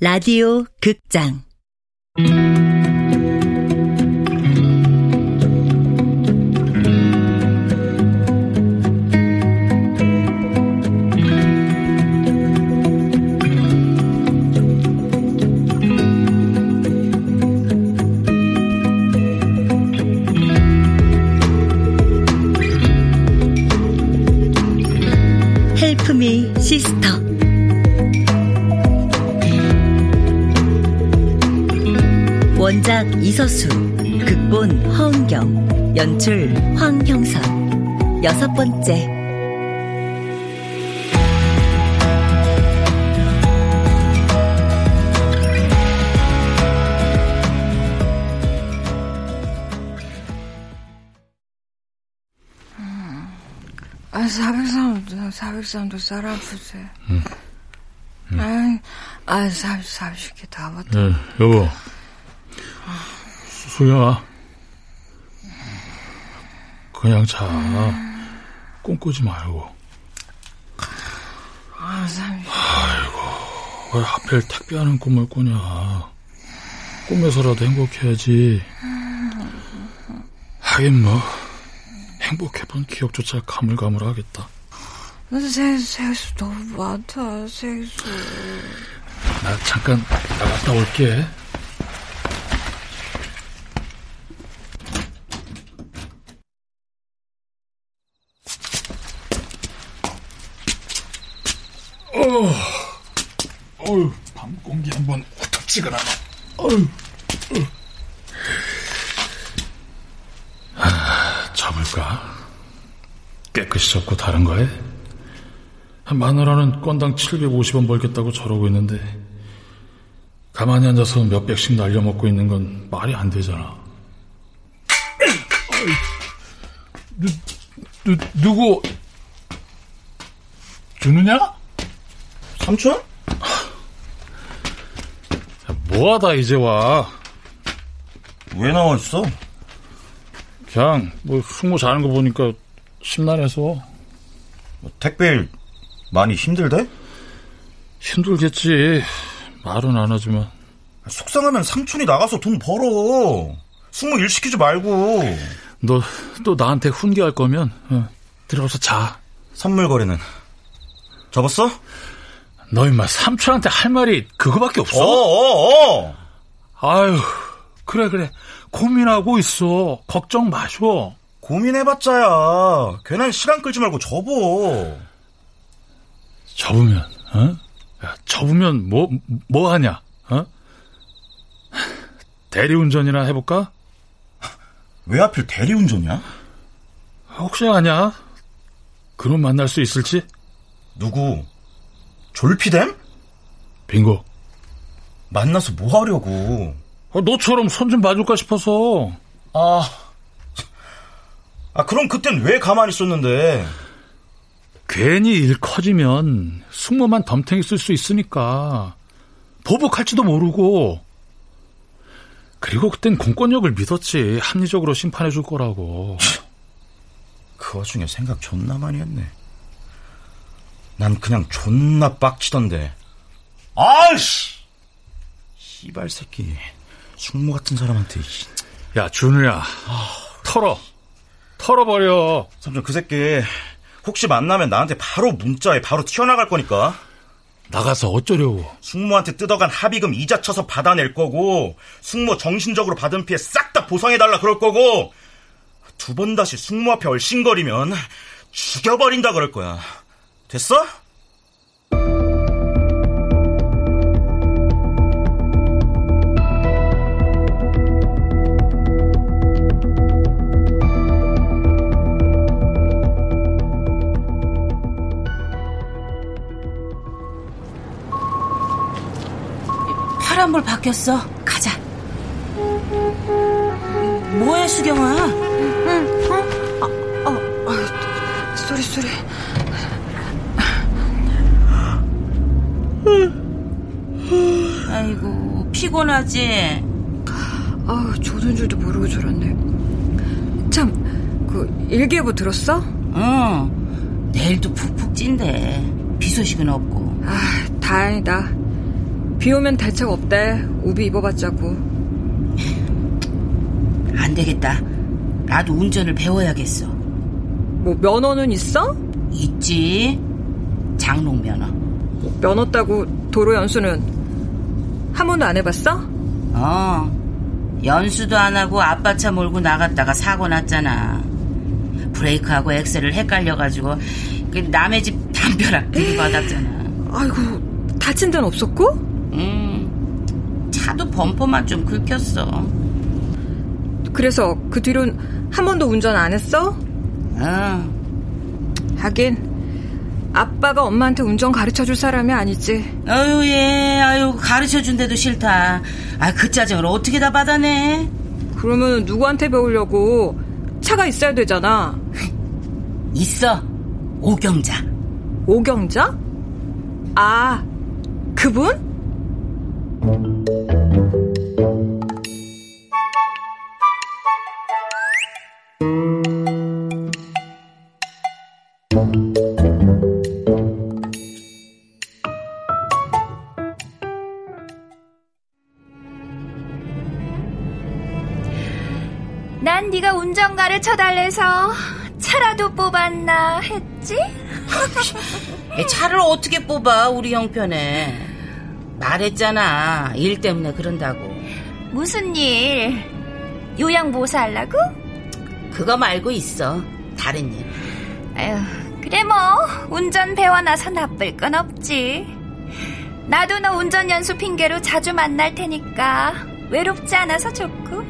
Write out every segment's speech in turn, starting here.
라디오 극장 헬프미 시스터 원작 이서수, 극본 허은경, 연출 황형선. 여섯 번째. 403, 403도 쌀 아프지. 응. 응. 아, 아, 40, 40개 다 봤다. 네, 여보. 수영아. 그냥 자. 꿈꾸지 말고. 아, 30. 아이고, 왜 하필 택배하는 꿈을 꾸냐. 꿈에서라도 행복해야지. 하긴 뭐, 행복해본 기억조차 가물가물하겠다. 세, 세수 너무 많다, 세수. 나 잠깐 나갔다 올게. 어, 어휴, 밤 공기 한번 후텁지근하네. 어휴, 아, 접을까? 깨끗이 접고 다른 거에? 마누라는 건당 750원 벌겠다고 저러고 있는데 가만히 앉아서 몇 백씩 날려먹고 있는 건 말이 안 되잖아. 누, 누, 누구 준우냐? 삼촌? 뭐하다 이제 와. 왜 나와 있어? 그냥 뭐 숙모 자는 거 보니까 심란해서. 뭐 택배일 많이 힘들대? 힘들겠지. 말은 안 하지만. 속상하면 삼촌이 나가서 돈 벌어. 숙모 일 시키지 말고. 너 또 나한테 훈계할 거면 어, 들어가서 자. 선물 거래는 접었어? 너 임마 삼촌한테 할 말이 그거밖에 없어? 어어어. 어, 어. 아유 그래 그래 고민하고 있어. 걱정 마셔. 고민해봤자야. 괜한 시간 끌지 말고 접어. 접으면 어? 야, 접으면 뭐 뭐 하냐? 어? 대리운전이나 해볼까? 왜 하필 대리운전이야? 혹시 아냐? 그놈 만날 수 있을지? 누구? 졸피뎀? 빙고. 만나서 뭐 하려고? 어, 너처럼 손 좀 봐줄까 싶어서. 아. 아, 그럼 그땐 왜 가만히 있었는데? 괜히 일 커지면 숙모만 덤탱이 쓸 수 있으니까. 보복할지도 모르고. 그리고 그땐 공권력을 믿었지. 합리적으로 심판해 줄 거라고. 그 와중에 생각 존나 많이 했네. 난 그냥 존나 빡치던데. 아이씨! 씨발 새끼. 숙모 같은 사람한테. 야, 준우야. 아, 털어. 털어버려. 삼촌, 그 새끼. 혹시 만나면 나한테 바로 문자에 바로 튀어나갈 거니까. 나가서 어쩌려고? 숙모한테 뜯어간 합의금 이자 쳐서 받아낼 거고, 숙모 정신적으로 받은 피해 싹 다 보상해달라 그럴 거고, 두 번 다시 숙모 앞에 얼씬거리면 죽여버린다 그럴 거야. 됐어? 파란불 바뀌었어. 가자. 뭐해, 수경아? 응, 어? 어, 어, 어, sorry, sorry. 아이고, 피곤하지? 아, 조는 줄도 모르고 졸았네. 참, 그 일기예보 들었어? 응. 내일도 푹푹 찐대. 비 소식은 없고. 아, 다행이다. 비 오면 대책 없대. 우비 입어봤자고. 안 되겠다. 나도 운전을 배워야겠어. 뭐 면허는 있어? 있지. 장롱 면허. 뭐 면허 따고 도로 연수는 한 번도 안 해봤어? 어. 연수도 안 하고 아빠 차 몰고 나갔다가 사고 났잖아. 브레이크하고 엑셀을 헷갈려가지고 그 남의 집 담벼락 들이받았잖아. 아이고 다친 데는 없었고? 음. 차도 범퍼만 좀 긁혔어. 그래서 그 뒤로는 한 번도 운전 안 했어? 어. 하긴 아빠가 엄마한테 운전 가르쳐 줄 사람이 아니지. 아유 예, 아유 가르쳐 준데도 싫다. 아 그 짜증을 어떻게 다 받아내? 그러면 누구한테 배우려고 차가 있어야 되잖아. 있어. 오경자. 오경자? 아, 그분? 운전 가르쳐 달래서 차라도 뽑았나 했지? 차를 어떻게 뽑아 우리 형편에. 말했잖아. 일 때문에 그런다고. 무슨 일? 요양보호사 하려고? 그거 말고 있어. 다른 일. 아휴, 그래 뭐 운전 배워놔서 나쁠 건 없지. 나도 너 운전 연수 핑계로 자주 만날 테니까 외롭지 않아서 좋고.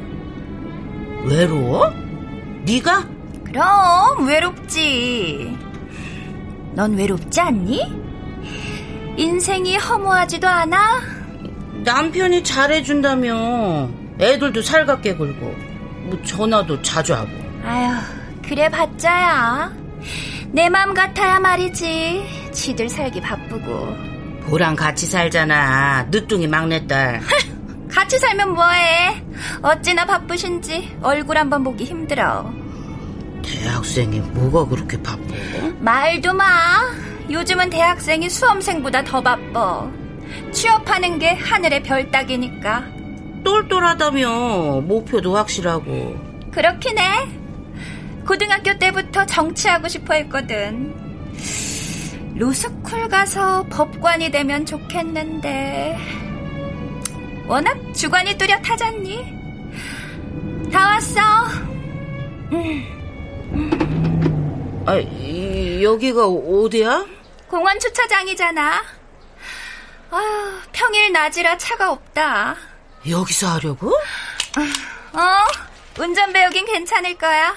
외로워? 네가? 그럼 외롭지. 넌 외롭지 않니? 인생이 허무하지도 않아? 남편이 잘해준다며. 애들도 살갑게 굴고. 뭐 전화도 자주 하고. 아휴, 그래 봤자야. 내 맘 같아야 말이지. 지들 살기 바쁘고. 보랑 같이 살잖아. 늦둥이 막내딸. 같이 살면 뭐해? 어찌나 바쁘신지 얼굴 한번 보기 힘들어. 대학생이 뭐가 그렇게 바빠? 말도 마. 요즘은 대학생이 수험생보다 더 바빠. 취업하는 게 하늘의 별 따기니까. 똘똘하다며. 목표도 확실하고. 그렇긴 해. 고등학교 때부터 정치하고 싶어 했거든. 로스쿨 가서 법관이 되면 좋겠는데. 워낙 주관이 뚜렷하잖니? 다 왔어. 아, 이- 여기가 어디야? 공원 주차장이잖아. 아휴, 평일 낮이라 차가 없다. 여기서 하려고? 어, 운전 배우긴 괜찮을 거야.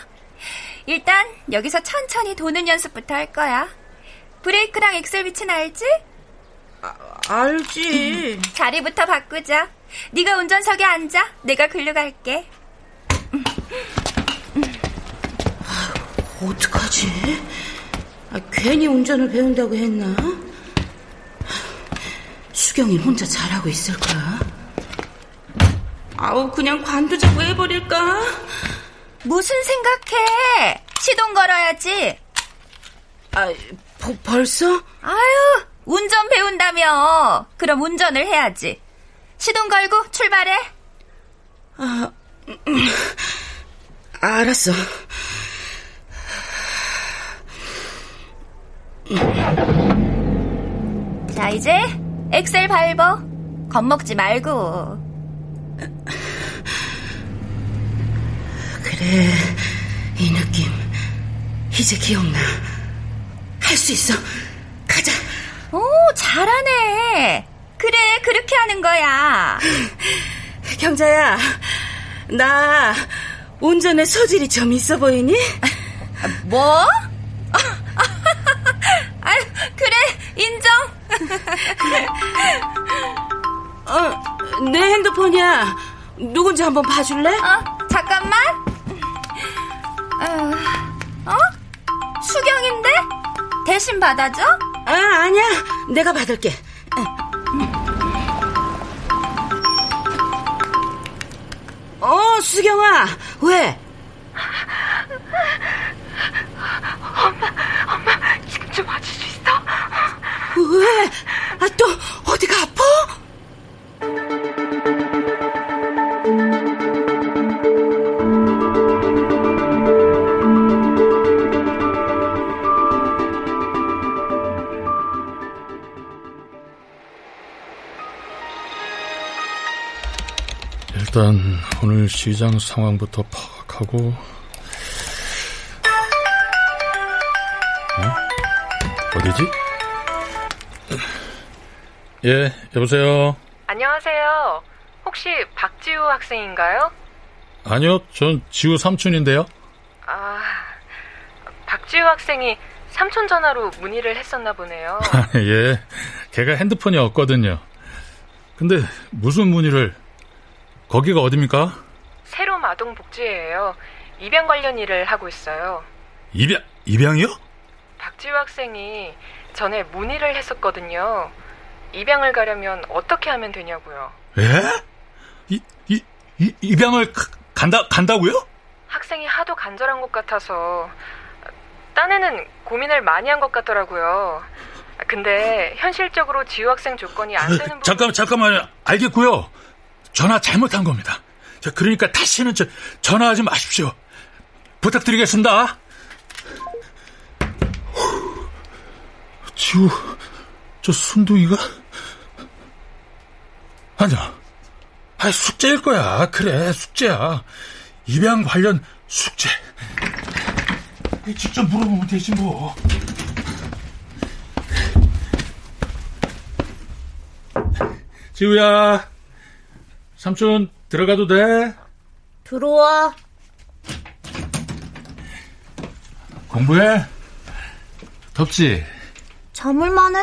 일단 여기서 천천히 도는 연습부터 할 거야. 브레이크랑 엑셀 위치는 알지? 알지. 자리부터 바꾸자. 네가 운전석에 앉아. 내가 글로 갈게. 어떡하지? 아, 괜히 운전을 배운다고 했나? 수경이 혼자 잘하고 있을 거야. 아우, 그냥 관두자고 해버릴까? 무슨 생각해? 시동 걸어야지. 아, 버- 벌써? 아유, 운전 배운다며. 그럼 운전을 해야지. 시동 걸고 출발해. 알았어. 자, 이제 엑셀 밟어. 겁먹지 말고. 그래, 이 느낌. 이제 기억나. 할 수 있어. 가자. 오, 잘하네. 그래, 그렇게 하는 거야. 경자야, 나 운전에 소질이 좀 있어 보이니? 뭐? 아유, 그래, 인정. 어, 내 핸드폰이야. 누군지 한번 봐줄래? 어, 잠깐만. 어, 어? 수경인데? 대신 받아줘? 아, 아니야. 내가 받을게. 수경아, 왜? 엄마, 엄마, 지금 좀 와줄 수 있어? 왜? 아, 또 어디가 아파? 일단 오늘 시장 상황부터 파악하고 어? 어디지? 예, 여보세요. 안녕하세요. 혹시 박지우 학생인가요? 아니요, 전 지우 삼촌인데요. 아, 박지우 학생이 삼촌 전화로 문의를 했었나 보네요. 예, 걔가 핸드폰이 없거든요. 근데 무슨 문의를? 거기가 어딥니까? 새로 아동 복지예요. 입양 관련 일을 하고 있어요. 입양, 입양이요? 박지우 학생이 전에 문의를 했었거든요. 입양을 가려면 어떻게 하면 되냐고요. 예? 이, 이, 이, 입양을 가, 간다, 간다고요? 학생이 하도 간절한 것 같아서 딴에는 고민을 많이 한 것 같더라고요. 근데 현실적으로 지우 학생 조건이 안 되는 부분... 잠깐만, 잠깐만요. 알겠고요. 전화 잘못한 겁니다. 자, 그러니까 다시는 저, 전화하지 마십시오. 부탁드리겠습니다. 지우, 저 순둥이가? 아니야. 아, 숙제일 거야. 그래, 숙제야. 입양 관련 숙제. 직접 물어보면 되지, 뭐. 지우야. 삼촌, 들어가도 돼? 들어와. 공부해? 덥지? 잠을만 해?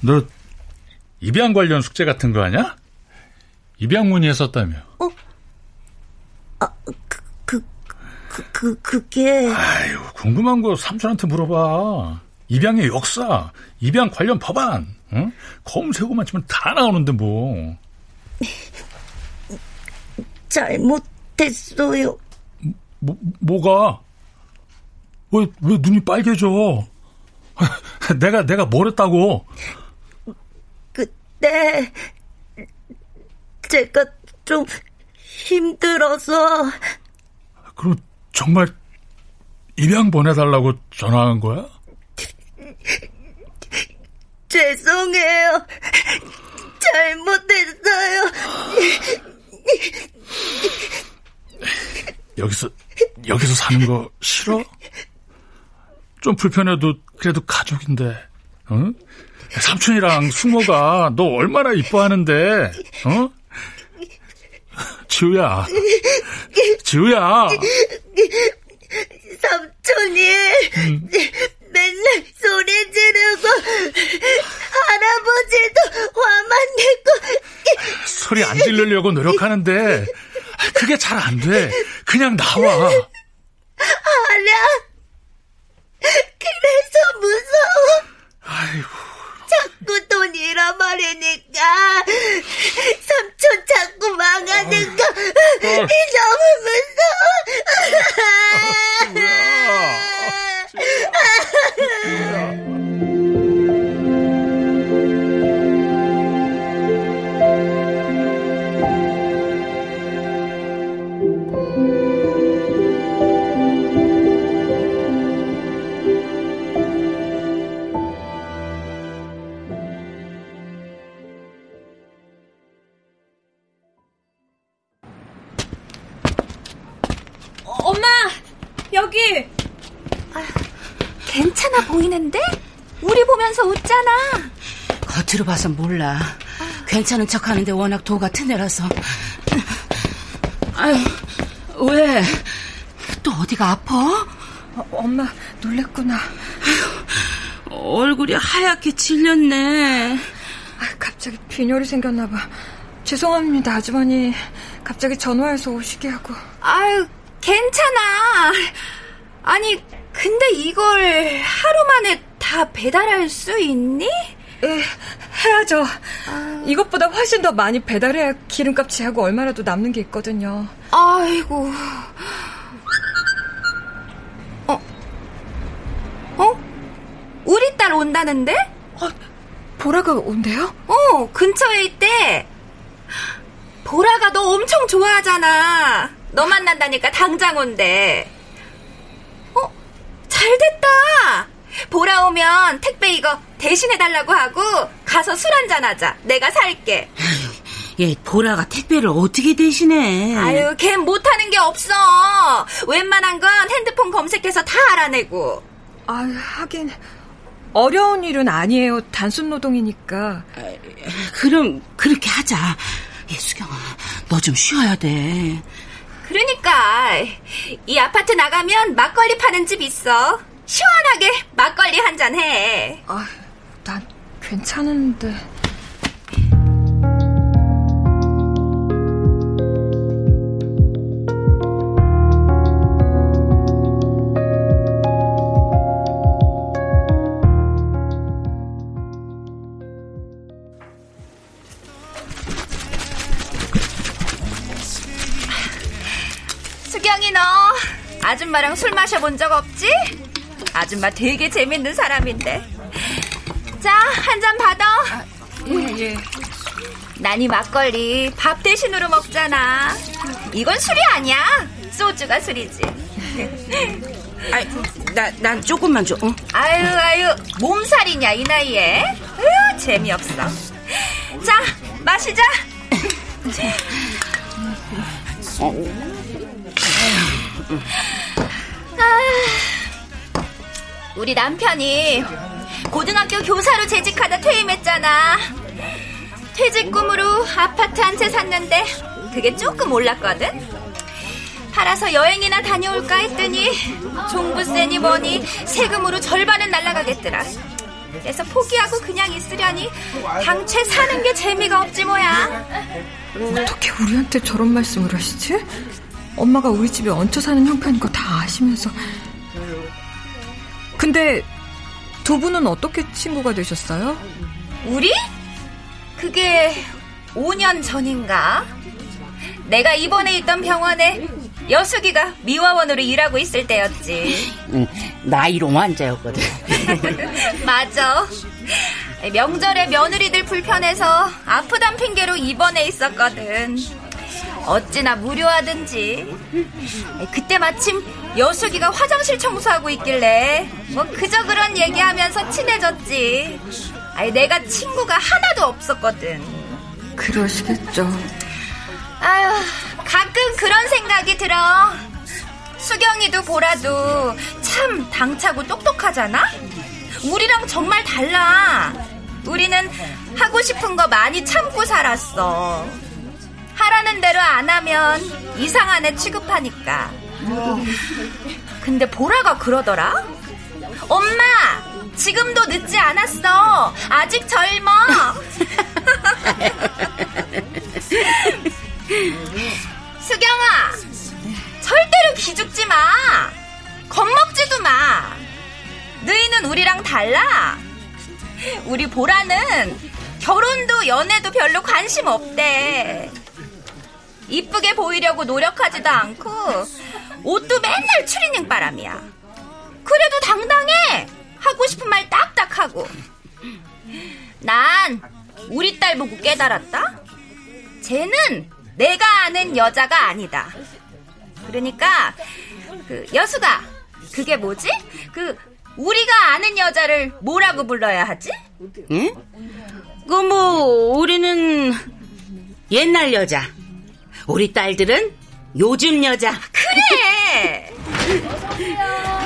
너 입양 관련 숙제 같은 거 하냐? 입양 문의했었다며. 어? 아, 그, 그, 그, 그, 그게. 아유, 궁금한 거 삼촌한테 물어봐. 입양의 역사, 입양 관련 법안, 응? 검색어만 치면 다 나오는데 뭐. 잘못했어요. 뭐, 뭐가? 왜, 왜 눈이 빨개져? 내가, 내가 뭘 했다고? 그때, 제가 좀 힘들어서. 그럼 정말 입양 보내달라고 전화한 거야? 죄송해요. 잘못했어요. 여기서, 여기서 사는 거 싫어? 좀 불편해도 그래도 가족인데, 어? 삼촌이랑 숙모가 너 얼마나 이뻐하는데, 어? 지우야, 지우야. 삼촌이 음. 맨날 소리 지르고 할아버지도 화만 내고 소리 안 지르려고 노력하는데 그게 잘 안 돼. 그냥 나와. 알아. 그래서 무서워. 아이고. 자꾸 돈 잃어버리니까 괜찮아 보이는데? 우리 보면서 웃잖아. 겉으로 봐서 몰라. 괜찮은 척 하는데 워낙 도가 트내라서. 아유, 왜? 또 어디가 아파? 어, 엄마, 놀랬구나. 아유, 얼굴이 하얗게 질렸네. 아, 갑자기 빈혈이 생겼나봐. 죄송합니다, 아주머니. 갑자기 전화해서 오시게 하고. 아유, 괜찮아. 아니, 근데 이걸 하루 만에 다 배달할 수 있니? 예, 해야죠. 이것보다 훨씬 더 많이 배달해야 기름값 제하고 얼마라도 남는 게 있거든요. 아이고. 어? 어? 우리 딸 온다는데? 어, 보라가 온대요? 어, 근처에 있대. 보라가 너 엄청 좋아하잖아. 너 만난다니까 당장 온대. 어? 잘 됐다. 보라 오면 택배 이거 대신해달라고 하고 가서 술 한잔 하자. 내가 살게. 얘 보라가 택배를 어떻게 대신해? 아유, 걘 못하는 게 없어. 웬만한 건 핸드폰 검색해서 다 알아내고. 아, 하긴 어려운 일은 아니에요. 단순 노동이니까. 그럼 그렇게 하자. 얘 수경아, 너 좀 쉬어야 돼. 그러니까 이 아파트 나가면 막걸리 파는 집 있어. 시원하게 막걸리 한 잔 해. 아, 난 괜찮은데. 아줌마랑 술 마셔본 적 없지? 아줌마 되게 재밌는 사람인데. 자, 한 잔 받아. 예, 예. 난이 막걸리 밥 대신으로 먹잖아. 이건 술이 아니야. 소주가 술이지. 아, 나, 난 조금만 줘. 어? 아유, 아유, 몸살이냐, 이 나이에? 으, 재미없어. 자, 마시자. 아, 우리 남편이 고등학교 교사로 재직하다 퇴임했잖아. 퇴직 꿈으로 아파트 한 채 샀는데 그게 조금 올랐거든. 팔아서 여행이나 다녀올까 했더니 종부세니 뭐니 세금으로 절반은 날라가겠더라. 그래서 포기하고 그냥 있으려니 당최 사는 게 재미가 없지 뭐야. 어떻게 우리한테 저런 말씀을 하시지? 엄마가 우리 집에 얹혀 사는 형편인 거 다 아시면서. 근데 두 분은 어떻게 친구가 되셨어요? 우리? 그게 5년 전인가? 내가 입원해 있던 병원에 여숙이가 미화원으로 일하고 있을 때였지. 응, 나이롱 환자였거든. 맞아. 명절에 며느리들 불편해서 아프단 핑계로 입원해 있었거든. 어찌나 무료하든지. 그때 마침 여숙이가 화장실 청소하고 있길래 뭐 그저 그런 얘기하면서 친해졌지. 아니 내가 친구가 하나도 없었거든. 그러시겠죠. 아유, 가끔 그런 생각이 들어. 수경이도 보라도 참 당차고 똑똑하잖아? 우리랑 정말 달라. 우리는 하고 싶은 거 많이 참고 살았어. 하라는 대로 안 하면 이상한 애 취급하니까. 근데 보라가 그러더라? 엄마, 지금도 늦지 않았어. 아직 젊어. 수경아, 절대로 기죽지 마. 겁먹지도 마. 너희는 우리랑 달라. 우리 보라는 결혼도 연애도 별로 관심 없대. 이쁘게 보이려고 노력하지도 않고 옷도 맨날 추리닝 바람이야. 그래도 당당해. 하고 싶은 말 딱딱하고. 난 우리 딸 보고 깨달았다. 쟤는 내가 아는 여자가 아니다. 그러니까 그 여수가 그게 뭐지? 그 우리가 아는 여자를 뭐라고 불러야 하지? 응? 그뭐 우리는 옛날 여자. 우리 딸들은 요즘 여자. 그래. 어?